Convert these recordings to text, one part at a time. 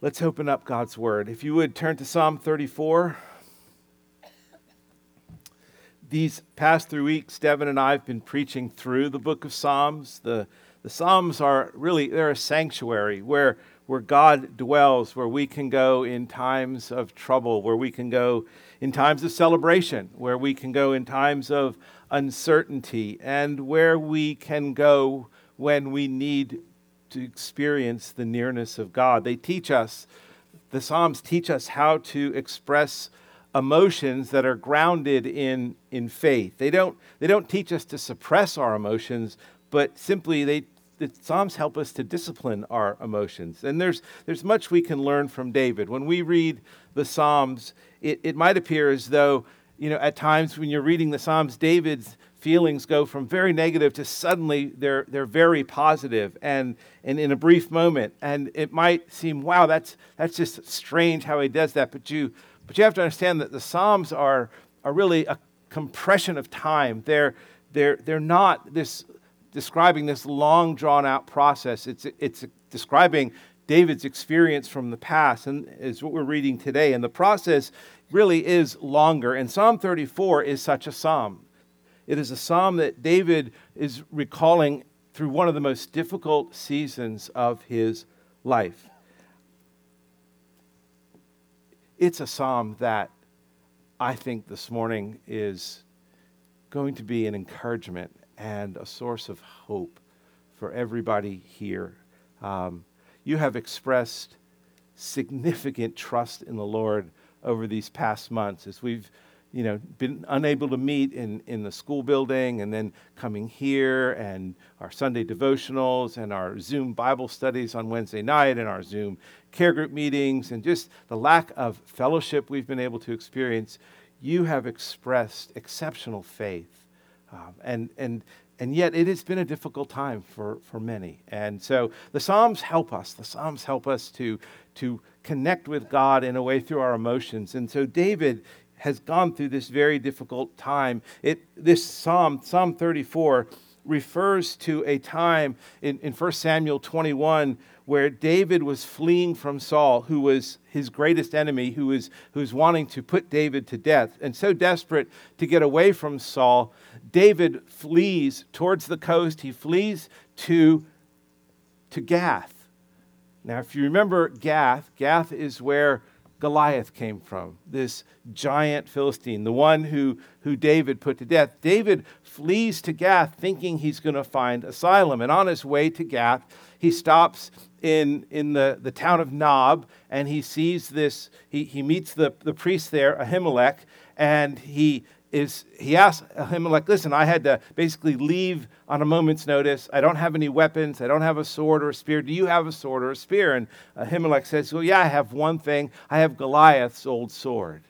Let's open up God's Word. If you would turn to Psalm 34. These past three weeks, Devin and I have been preaching through the book of Psalms. The, the Psalms are really, they're a sanctuary where, where God dwells, where we can go in times of trouble, where we can go in times of celebration, where we can go in times of uncertainty, and where we can go when we need to experience the nearness of God. They teach us, the Psalms teach us how to express emotions that are grounded in, in faith. They don't, they don't teach us to suppress our emotions, but simply they, the Psalms help us to discipline our emotions. And there's, there's much we can learn from David. When we read the Psalms, it, it might appear as though, you know, at times when you're reading the Psalms, David's feelings go from very negative to suddenly they're, they're very positive and, and in a brief moment. And it might seem, wow, that's, that's just strange how he does that. But you, but you have to understand that the Psalms are, are really a compression of time. They're, they're, they're not this describing this long drawn out process. It's, it's describing David's experience from the past, and is what we're reading today. And the process really is longer. And Psalm 34 is such a psalm. It is a psalm that David is recalling through one of the most difficult seasons of his life. It's a psalm that I think this morning is going to be an encouragement and a source of hope for everybody here. Um, you have expressed significant trust in the Lord over these past months as we've you know, been unable to meet in, in the school building and then coming here and our Sunday devotionals and our Zoom Bible studies on Wednesday night and our Zoom care group meetings and just the lack of fellowship we've been able to experience, you have expressed exceptional faith. Um, and, and, and yet it has been a difficult time for, for many. And so the Psalms help us. The Psalms help us to, to connect with God in a way through our emotions. And so David has gone through this very difficult time. It, this psalm, Psalm 34, refers to a time in, in 1 Samuel 21 where David was fleeing from Saul, who was his greatest enemy, who was, who was wanting to put David to death. And so desperate to get away from Saul, David flees towards the coast. He flees to, to Gath. Now, if you remember Gath, Gath is where Goliath came from, this giant Philistine, the one who, who David put to death. David flees to Gath thinking he's going to find asylum. And on his way to Gath, he stops in, in the, the town of Nob and he sees this, he, he meets the, the priest there, Ahimelech, and he is he asked Ahimelech, listen, I had to basically leave on a moment's notice. I don't have any weapons. I don't have a sword or a spear. Do you have a sword or a spear? And Ahimelech says, well, yeah, I have one thing. I have Goliath's old sword.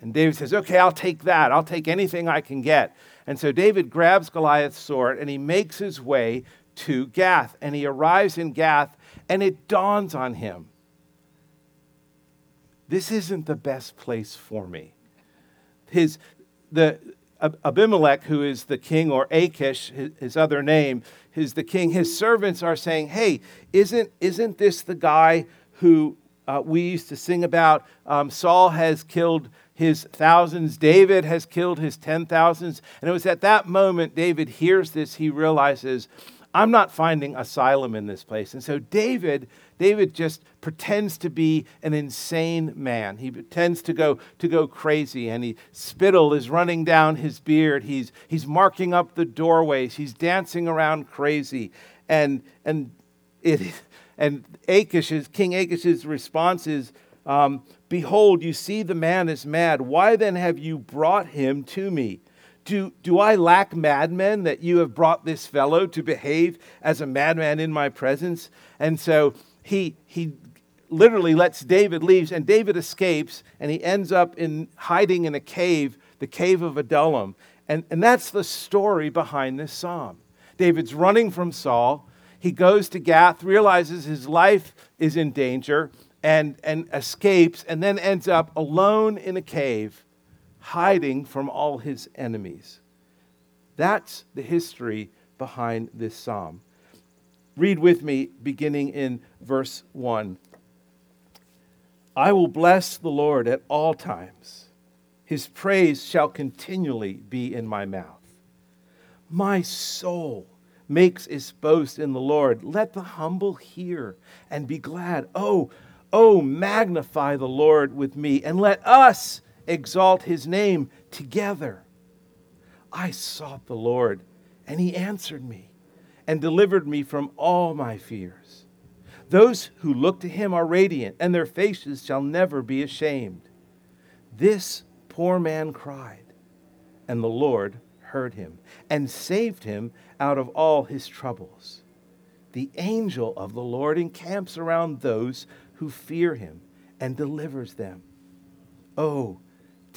And David says, okay, I'll take that. I'll take anything I can get. And so David grabs Goliath's sword and he makes his way to Gath. And he arrives in Gath and it dawns on him this isn't the best place for me. His, the Abimelech, who is the king, or Achish, his, other name, is the king. His servants are saying, "Hey, isn't isn't this the guy who uh, we used to sing about? Um, Saul has killed." his thousands. David has killed his ten thousands. And it was at that moment David hears this, he realizes, I'm not finding asylum in this place. And so David David just pretends to be an insane man. He pretends to go to go crazy, and he spittle is running down his beard. He's he's marking up the doorways. He's dancing around crazy, and and it and Achish's King Achish's response is. Um, Behold, you see the man is mad. Why then have you brought him to me? Do, do I lack madmen that you have brought this fellow to behave as a madman in my presence? And so he, he literally lets David leave, and David escapes, and he ends up in hiding in a cave, the cave of Adullam. And, and that's the story behind this psalm. David's running from Saul. He goes to Gath, realizes his life is in danger, and, and escapes, and then ends up alone in a cave, hiding from all his enemies. That's the history behind this psalm. Read with me, beginning in verse 1. I will bless the Lord at all times. His praise shall continually be in my mouth. My soul makes its boast in the Lord. Let the humble hear and be glad. Oh, oh, magnify the Lord with me, and let us exalt his name together. I sought the Lord, and he answered me and delivered me from all my fears. Those who look to him are radiant, and their faces shall never be ashamed. This poor man cried, and the Lord heard him and saved him out of all his troubles. The angel of the Lord encamps around those who fear him and delivers them. Oh,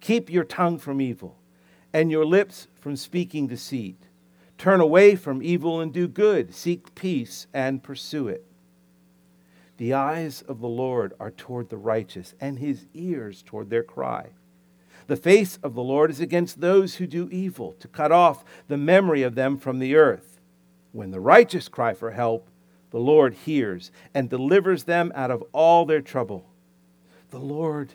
Keep your tongue from evil and your lips from speaking deceit. Turn away from evil and do good. Seek peace and pursue it. The eyes of the Lord are toward the righteous, and his ears toward their cry. The face of the Lord is against those who do evil, to cut off the memory of them from the earth. When the righteous cry for help, the Lord hears and delivers them out of all their trouble. The Lord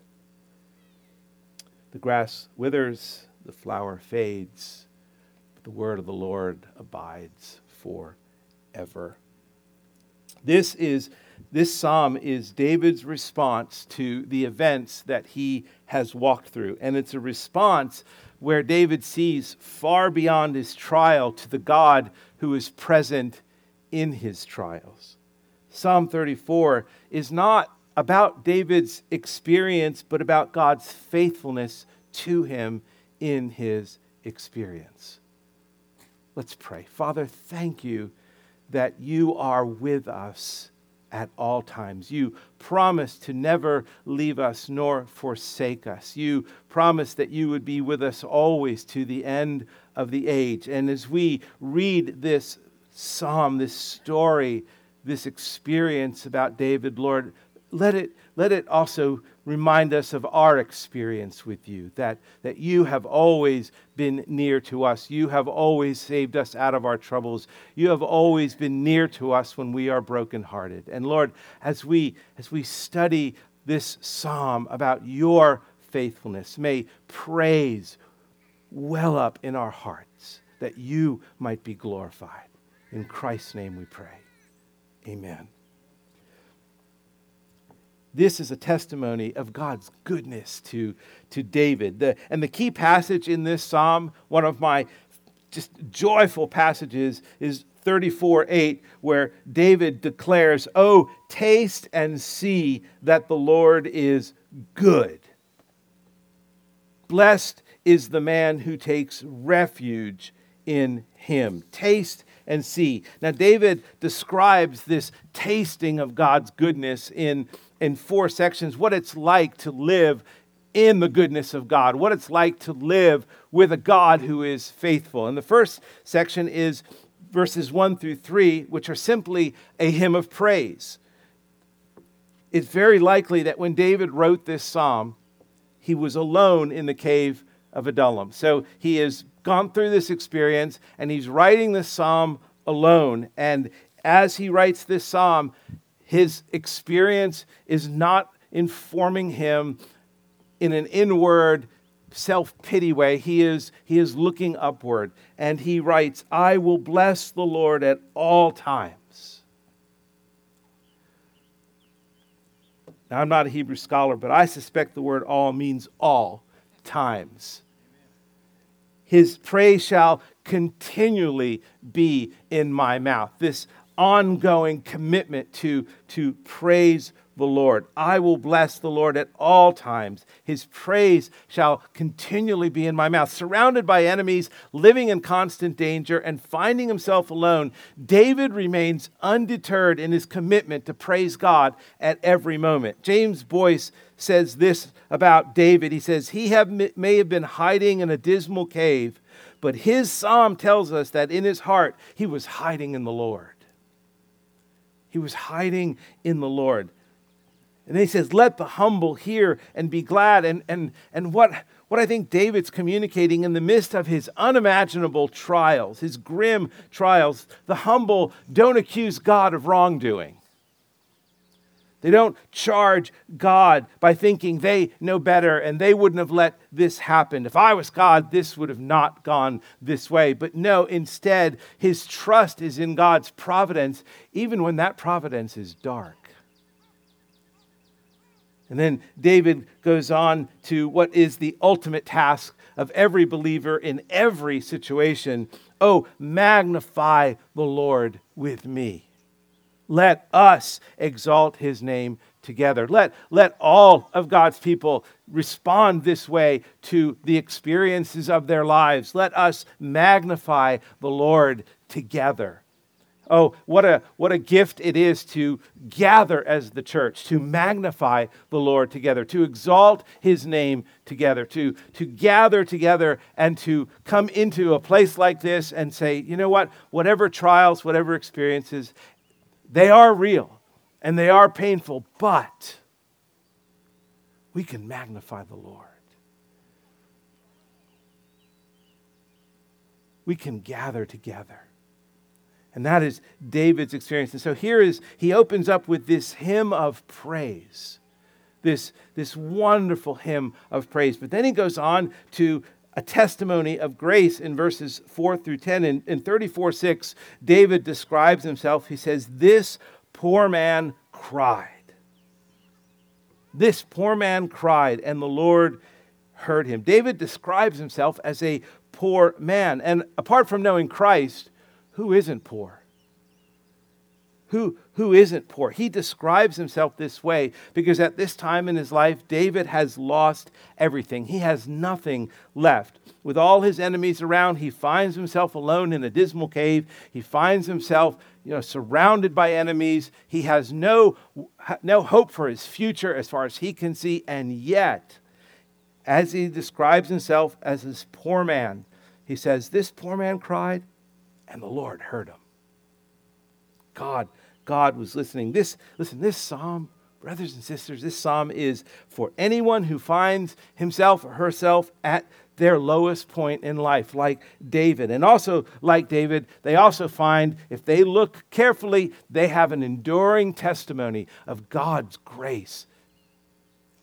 The grass withers, the flower fades but the word of the Lord abides forever. This is this psalm is David's response to the events that he has walked through. And it's a response where David sees far beyond his trial to the God who is present in his trials. Psalm 34 is not about David's experience, but about God's faithfulness to him in his experience. Let's pray. Father, thank you that you are with us at all times. You promise to never leave us nor forsake us. You promise that you would be with us always to the end of the age. And as we read this psalm, this story, this experience about David, Lord, let it, let it also remind us of our experience with you, that, that you have always been near to us. You have always saved us out of our troubles. You have always been near to us when we are brokenhearted. And Lord, as we, as we study this psalm about your faithfulness, may praise well up in our hearts that you might be glorified. In Christ's name we pray. Amen. This is a testimony of God's goodness to, to David. The, and the key passage in this psalm, one of my just joyful passages, is 34 8, where David declares, Oh, taste and see that the Lord is good. Blessed is the man who takes refuge in him. Taste and see. Now, David describes this tasting of God's goodness in in four sections what it's like to live in the goodness of God, what it's like to live with a God who is faithful. And the first section is verses 1 through 3, which are simply a hymn of praise. It's very likely that when David wrote this psalm, he was alone in the cave of Adullam. So he has gone through this experience and he's writing this psalm alone. And as he writes this psalm, his experience is not informing him in an inward, self pity way. He is, he is looking upward. And he writes, I will bless the Lord at all times. Now, I'm not a Hebrew scholar, but I suspect the word all means all times. His praise shall continually be in my mouth. This ongoing commitment to, to praise the Lord. I will bless the Lord at all times. His praise shall continually be in my mouth. Surrounded by enemies, living in constant danger, and finding himself alone, David remains undeterred in his commitment to praise God at every moment. James Boice says this about David. He says, He have, may have been hiding in a dismal cave, but his psalm tells us that in his heart he was hiding in the Lord. He was hiding in the Lord. And he says, Let the humble hear and be glad. And, and, and what, what I think David's communicating in the midst of his unimaginable trials, his grim trials, the humble don't accuse God of wrongdoing. They don't charge God by thinking they know better and they wouldn't have let this happen. If I was God, this would have not gone this way. But no, instead, his trust is in God's providence, even when that providence is dark. And then David goes on to what is the ultimate task of every believer in every situation. Oh, magnify the Lord with me. Let us exalt his name together. Let, let all of God's people respond this way to the experiences of their lives. Let us magnify the Lord together. Oh, what a, what a gift it is to gather as the church, to magnify the Lord together, to exalt his name together, to, to gather together and to come into a place like this and say, you know what, whatever trials, whatever experiences, they are real and they are painful, but we can magnify the Lord. We can gather together and that is David's experience. And so here is, he opens up with this hymn of praise, this, this wonderful hymn of praise. But then he goes on to a testimony of grace in verses 4 through 10. In, in 34 6, David describes himself. He says, This poor man cried. This poor man cried, and the Lord heard him. David describes himself as a poor man. And apart from knowing Christ, who isn't poor? Who, who isn't poor? He describes himself this way because at this time in his life, David has lost everything. He has nothing left. With all his enemies around, he finds himself alone in a dismal cave. He finds himself you know, surrounded by enemies. He has no, no hope for his future as far as he can see. And yet, as he describes himself as this poor man, he says, This poor man cried, and the Lord heard him. God, God was listening. This, listen, this psalm, brothers and sisters, this psalm is for anyone who finds himself or herself at their lowest point in life, like David. And also, like David, they also find, if they look carefully, they have an enduring testimony of God's grace.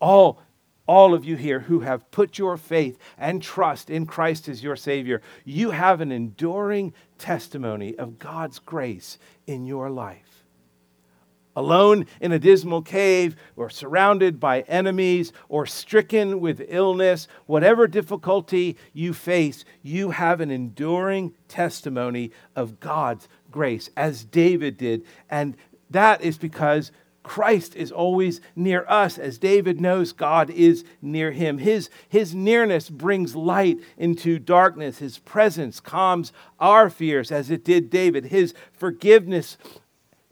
All all of you here who have put your faith and trust in Christ as your Savior, you have an enduring testimony of God's grace in your life. Alone in a dismal cave, or surrounded by enemies, or stricken with illness, whatever difficulty you face, you have an enduring testimony of God's grace, as David did. And that is because Christ is always near us, as David knows God is near him. His, his nearness brings light into darkness. His presence calms our fears, as it did David. His forgiveness,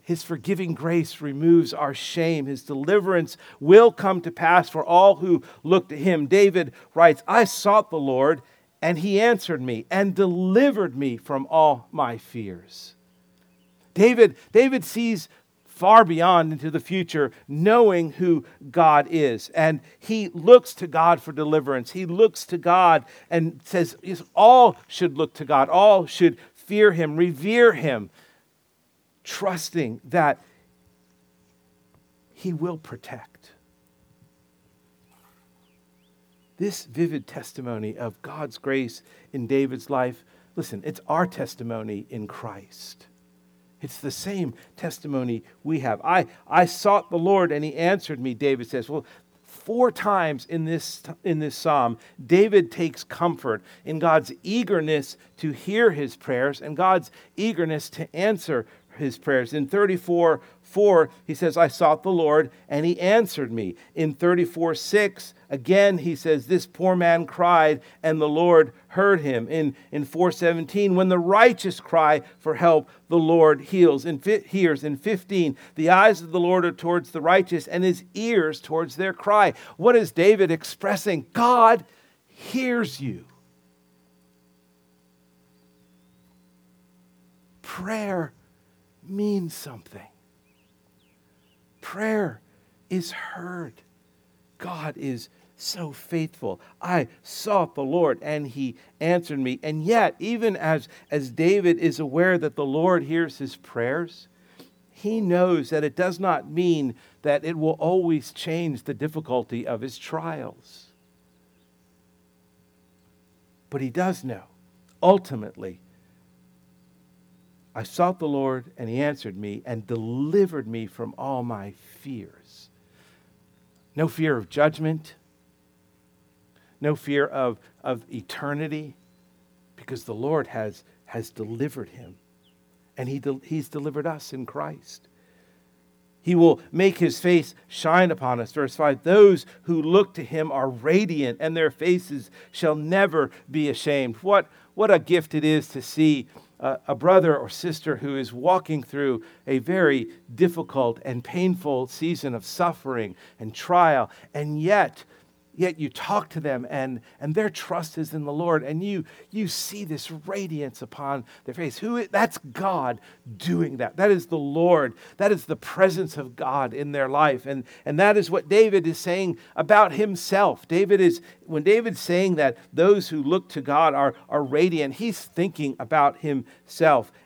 his forgiving grace removes our shame. His deliverance will come to pass for all who look to him. David writes, I sought the Lord, and he answered me and delivered me from all my fears. David, David sees far beyond into the future, knowing who God is. And he looks to God for deliverance. He looks to God and says, all should look to God, all should fear him, revere him, trusting that he will protect. This vivid testimony of God's grace in David's life, listen, it's our testimony in Christ. It's the same testimony we have. I, I sought the Lord and he answered me, David says. Well, four times in this, in this psalm, David takes comfort in God's eagerness to hear his prayers and God's eagerness to answer his prayers. In 34 4, he says, I sought the Lord, and he answered me. In 34 6, again, he says, This poor man cried, and the Lord heard him. In, in 417, when the righteous cry for help, the Lord heals. In, hears. In 15, the eyes of the Lord are towards the righteous, and his ears towards their cry. What is David expressing? God hears you. Prayer means something. Prayer is heard. God is so faithful. I sought the Lord and he answered me. And yet, even as, as David is aware that the Lord hears his prayers, he knows that it does not mean that it will always change the difficulty of his trials. But he does know, ultimately, I sought the Lord, and he answered me and delivered me from all my fears. No fear of judgment, no fear of, of eternity, because the Lord has, has delivered him. And he de- he's delivered us in Christ. He will make his face shine upon us. Verse 5 Those who look to him are radiant, and their faces shall never be ashamed. What, what a gift it is to see a, brother or sister who is walking through a very difficult and painful season of suffering and trial, and yet yet you talk to them and, and their trust is in the Lord and you, you see this radiance upon their face. Who, that's God doing that. That is the Lord. That is the presence of God in their life. And, and that is what David is saying about himself. David is, when David's saying that those who look to God are, are radiant, he's thinking about himself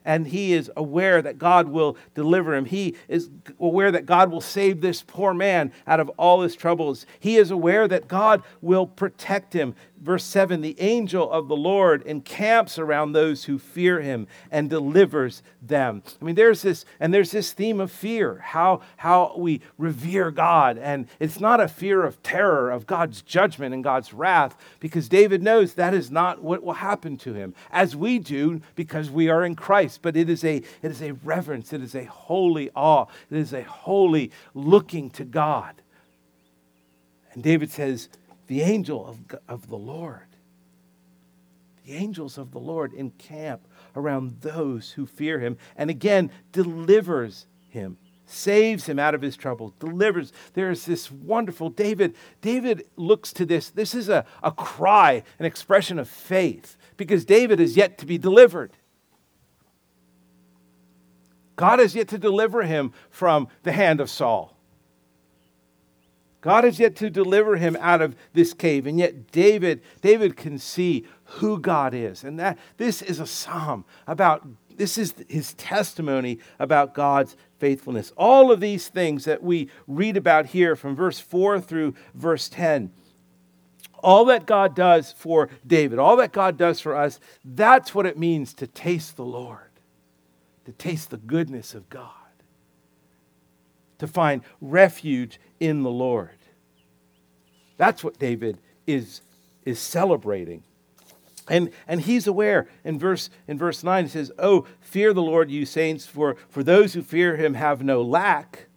and he is aware that God will deliver him. He is aware that God will save this poor man out of all his troubles. He is aware that God will protect him. Verse 7 The angel of the Lord encamps around those who fear him and delivers them. I mean, there's this, and there's this theme of fear, how, how we revere God. And it's not a fear of terror, of God's judgment and God's wrath, because David knows that is not what will happen to him, as we do because we are in Christ. But it is a, it is a reverence, it is a holy awe, it is a holy looking to God. And David says, the angel of, of the Lord. The angels of the Lord encamp around those who fear him and again delivers him saves him out of his trouble delivers. There's this wonderful david david looks to this. This is a, a cry an expression of faith because david is yet to be delivered. God has yet to deliver him from the hand of saul God has yet to deliver him out of this cave. And yet David, David can see who God is. And that this is a psalm about this is his testimony about God's faithfulness. All of these things that we read about here from verse 4 through verse 10 all that God does for David, all that God does for us, that's what it means to taste the Lord, to taste the goodness of God to find refuge in the Lord. That's what David is, is celebrating. And, and he's aware in verse, in verse 9, he says, Oh, fear the Lord, you saints, for, for those who fear him have no lack.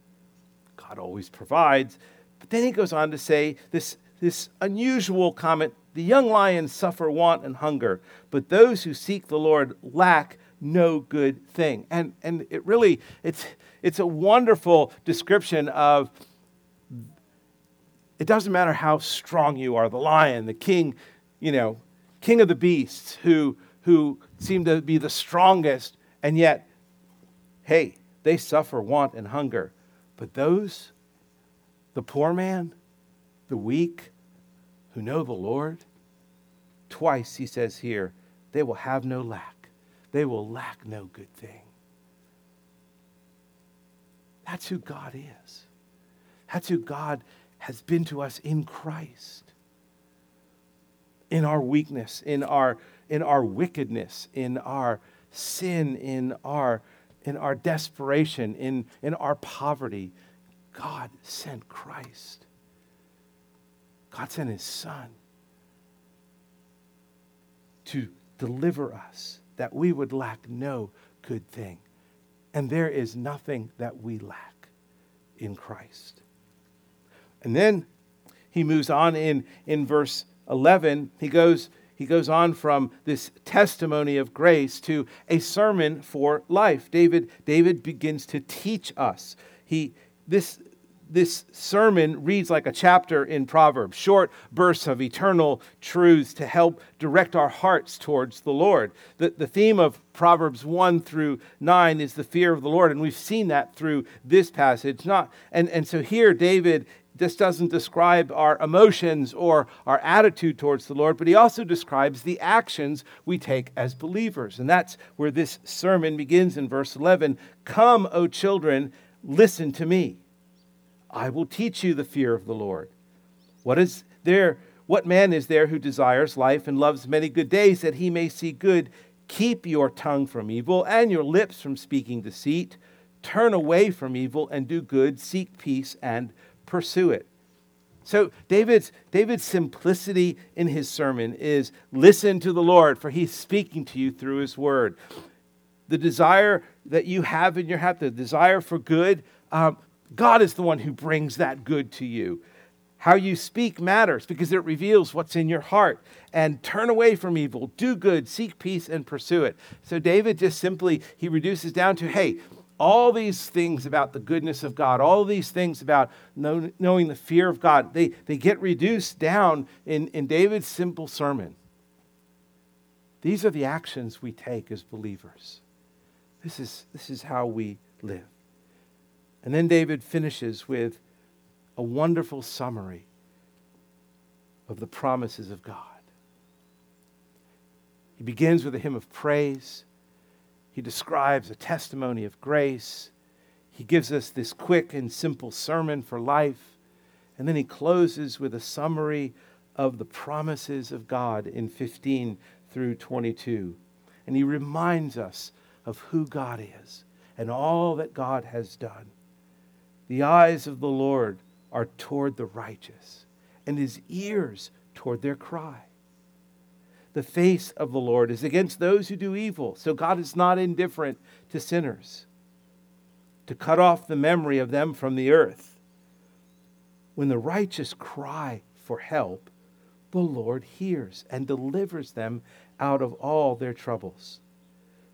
God always provides. But then he goes on to say this, this unusual comment the young lions suffer want and hunger, but those who seek the Lord lack no good thing. And, and it really, it's, it's a wonderful description of it doesn't matter how strong you are, the lion, the king, you know, king of the beasts who, who seem to be the strongest, and yet, hey, they suffer want and hunger. But those, the poor man, the weak, who know the Lord, twice he says here, they will have no lack. They will lack no good thing. That's who God is. That's who God has been to us in Christ. In our weakness, in our, in our wickedness, in our sin, in our, in our desperation, in, in our poverty, God sent Christ. God sent his son to deliver us, that we would lack no good thing. And there is nothing that we lack in Christ. And then he moves on in, in verse 11. He goes, he goes on from this testimony of grace to a sermon for life. David, David begins to teach us. He, this, this sermon reads like a chapter in Proverbs, short bursts of eternal truths to help direct our hearts towards the Lord. The, the theme of Proverbs 1 through 9 is the fear of the Lord, and we've seen that through this passage. Not, and, and so here, David this doesn't describe our emotions or our attitude towards the Lord, but he also describes the actions we take as believers. And that's where this sermon begins in verse 11 Come, O children, listen to me. I will teach you the fear of the Lord. What is there? What man is there who desires life and loves many good days that he may see good? Keep your tongue from evil and your lips from speaking deceit. Turn away from evil and do good. Seek peace and pursue it. So David's David's simplicity in his sermon is listen to the Lord for he's speaking to you through his word. The desire that you have in your heart, the desire for good, um, God is the one who brings that good to you. How you speak matters because it reveals what's in your heart. And turn away from evil, do good, seek peace, and pursue it. So David just simply he reduces down to, hey, all these things about the goodness of God, all these things about know, knowing the fear of God, they, they get reduced down in, in David's simple sermon. These are the actions we take as believers. This is, this is how we live. And then David finishes with a wonderful summary of the promises of God. He begins with a hymn of praise. He describes a testimony of grace. He gives us this quick and simple sermon for life. And then he closes with a summary of the promises of God in 15 through 22. And he reminds us of who God is and all that God has done. The eyes of the Lord are toward the righteous, and his ears toward their cry. The face of the Lord is against those who do evil, so God is not indifferent to sinners, to cut off the memory of them from the earth. When the righteous cry for help, the Lord hears and delivers them out of all their troubles.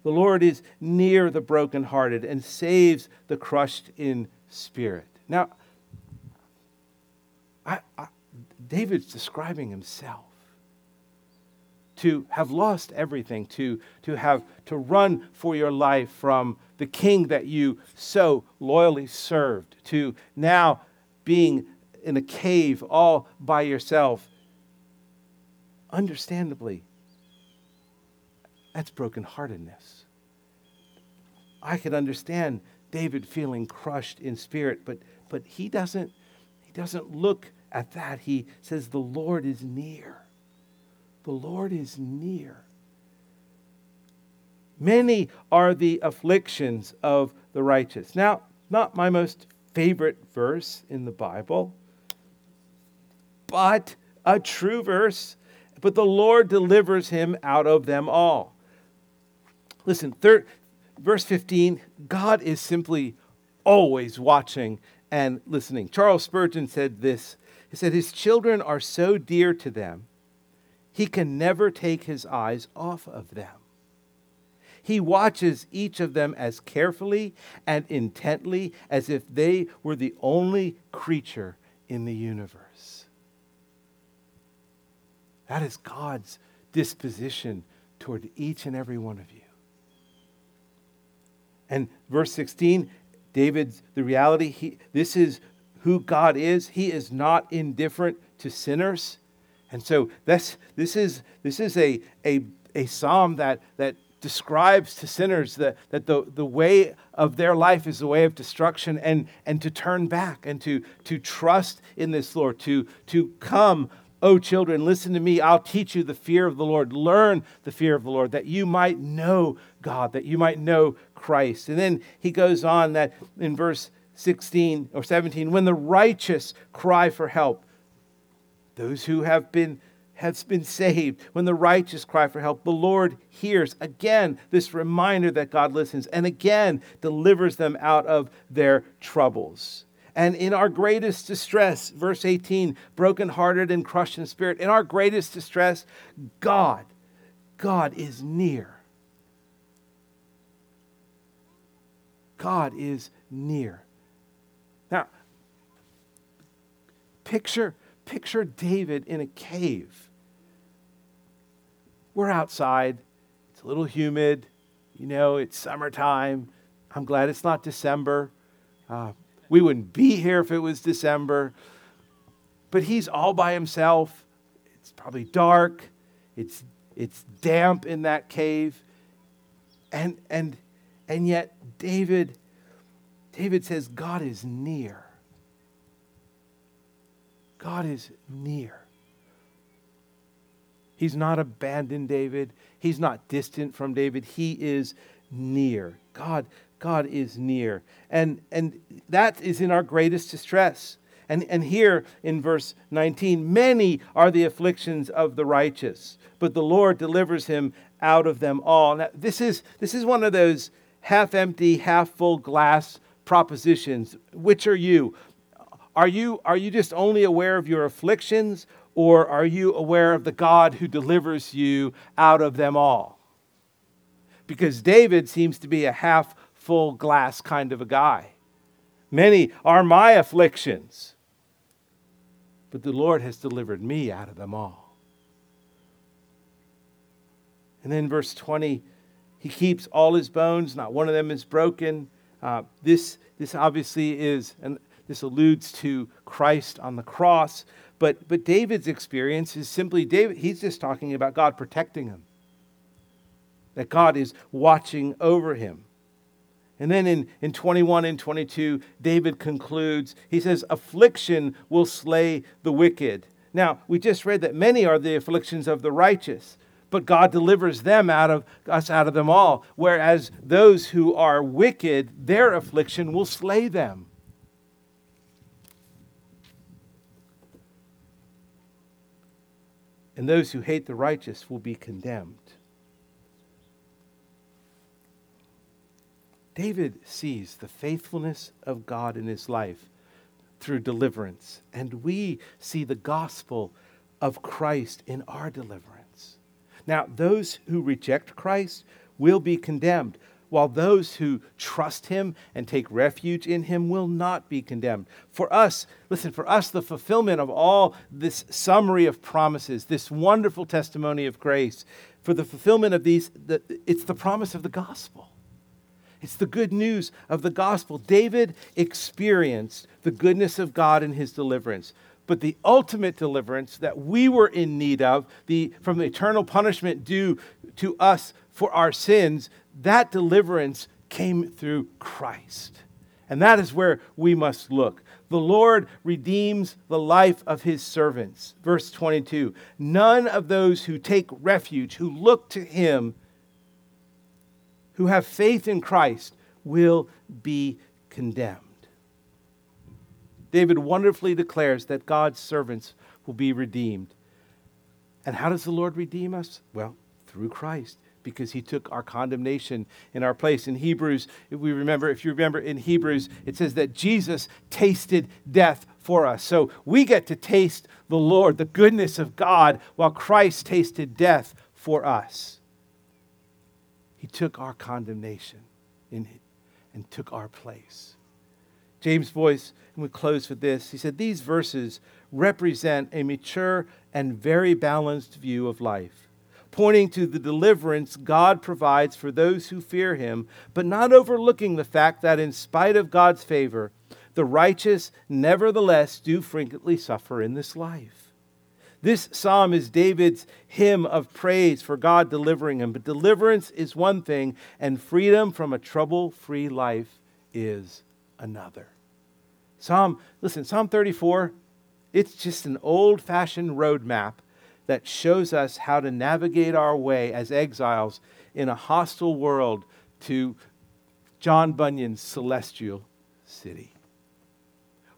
The Lord is near the brokenhearted and saves the crushed in spirit. Now, I, I, David's describing himself to have lost everything, to, to have to run for your life from the king that you so loyally served, to now being in a cave all by yourself. Understandably, that's brokenheartedness. I could understand David feeling crushed in spirit, but, but he, doesn't, he doesn't look at that. He says, The Lord is near. The Lord is near. Many are the afflictions of the righteous. Now, not my most favorite verse in the Bible, but a true verse. But the Lord delivers him out of them all. Listen, third, verse 15 God is simply always watching and listening. Charles Spurgeon said this He said, His children are so dear to them, he can never take his eyes off of them. He watches each of them as carefully and intently as if they were the only creature in the universe. That is God's disposition toward each and every one of you. And verse 16, David's the reality, he, this is who God is. He is not indifferent to sinners. And so this, this is, this is a, a, a psalm that, that describes to sinners that, that the, the way of their life is the way of destruction and, and to turn back and to, to trust in this Lord, to, to come Oh, children, listen to me. I'll teach you the fear of the Lord. Learn the fear of the Lord that you might know God, that you might know Christ. And then he goes on that in verse 16 or 17 when the righteous cry for help, those who have been has been saved, when the righteous cry for help, the Lord hears. Again, this reminder that God listens and again delivers them out of their troubles. And in our greatest distress, verse 18, brokenhearted and crushed in spirit, in our greatest distress, God, God is near. God is near. Now, picture, picture David in a cave we're outside. It's a little humid. You know, it's summertime. I'm glad it's not December. Uh, we wouldn't be here if it was December. But he's all by himself. It's probably dark. It's, it's damp in that cave. And, and, and yet, David, David says, God is near. God is near. He's not abandoned David. He's not distant from David. He is near. God, God is near. And, and that is in our greatest distress. And, and here in verse 19, many are the afflictions of the righteous, but the Lord delivers him out of them all. Now, this is, this is one of those half empty, half full glass propositions. Which are you? Are you, are you just only aware of your afflictions, or are you aware of the God who delivers you out of them all? Because David seems to be a half full glass kind of a guy. Many are my afflictions, but the Lord has delivered me out of them all. And then verse 20, he keeps all his bones, not one of them is broken. Uh, this, this obviously is, and this alludes to Christ on the cross. But, but David's experience is simply David, he's just talking about God protecting him, that God is watching over him. And then in, in 21 and 22, David concludes, he says, Affliction will slay the wicked. Now, we just read that many are the afflictions of the righteous, but God delivers them out of us out of them all. Whereas those who are wicked, their affliction will slay them. and those who hate the righteous will be condemned. David sees the faithfulness of God in his life through deliverance, and we see the gospel of Christ in our deliverance. Now, those who reject Christ will be condemned, while those who trust him and take refuge in him will not be condemned. For us, listen, for us, the fulfillment of all this summary of promises, this wonderful testimony of grace, for the fulfillment of these, the, it's the promise of the gospel. It's the good news of the gospel. David experienced the goodness of God in his deliverance. But the ultimate deliverance that we were in need of, the, from the eternal punishment due to us for our sins, that deliverance came through Christ. And that is where we must look. The Lord redeems the life of his servants. Verse 22 None of those who take refuge, who look to him, who have faith in Christ, will be condemned. David wonderfully declares that God's servants will be redeemed. And how does the Lord redeem us? Well, through Christ because he took our condemnation in our place. In Hebrews, if we remember, if you remember in Hebrews, it says that Jesus tasted death for us. So we get to taste the Lord, the goodness of God, while Christ tasted death for us. He took our condemnation in, and took our place. James Boice, and we close with this. He said, These verses represent a mature and very balanced view of life pointing to the deliverance God provides for those who fear him, but not overlooking the fact that in spite of God's favor, the righteous nevertheless do frequently suffer in this life. This psalm is David's hymn of praise for God delivering him, but deliverance is one thing, and freedom from a trouble free life is another. Psalm, listen, Psalm 34 It's just an old fashioned roadmap that shows us how to navigate our way as exiles in a hostile world to John Bunyan's celestial city.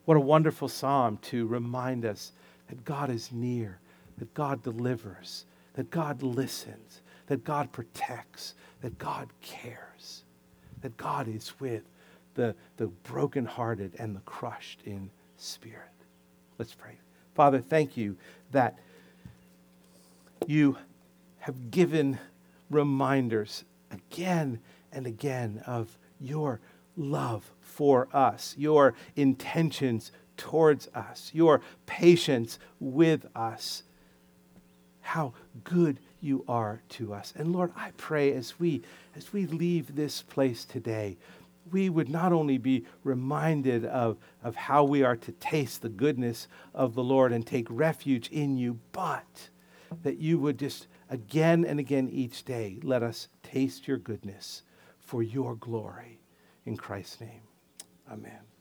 What a wonderful psalm to remind us that God is near, that God delivers, that God listens, that God protects, that God cares, that God is with the, the brokenhearted and the crushed in spirit. Let's pray. Father, thank you that you have given reminders again and again of your love for us, your intentions towards us, your patience with us. How good you are to us. And Lord, I pray as we as we leave this place today, we would not only be reminded of, of how we are to taste the goodness of the Lord and take refuge in you, but that you would just again and again each day let us taste your goodness for your glory. In Christ's name, amen.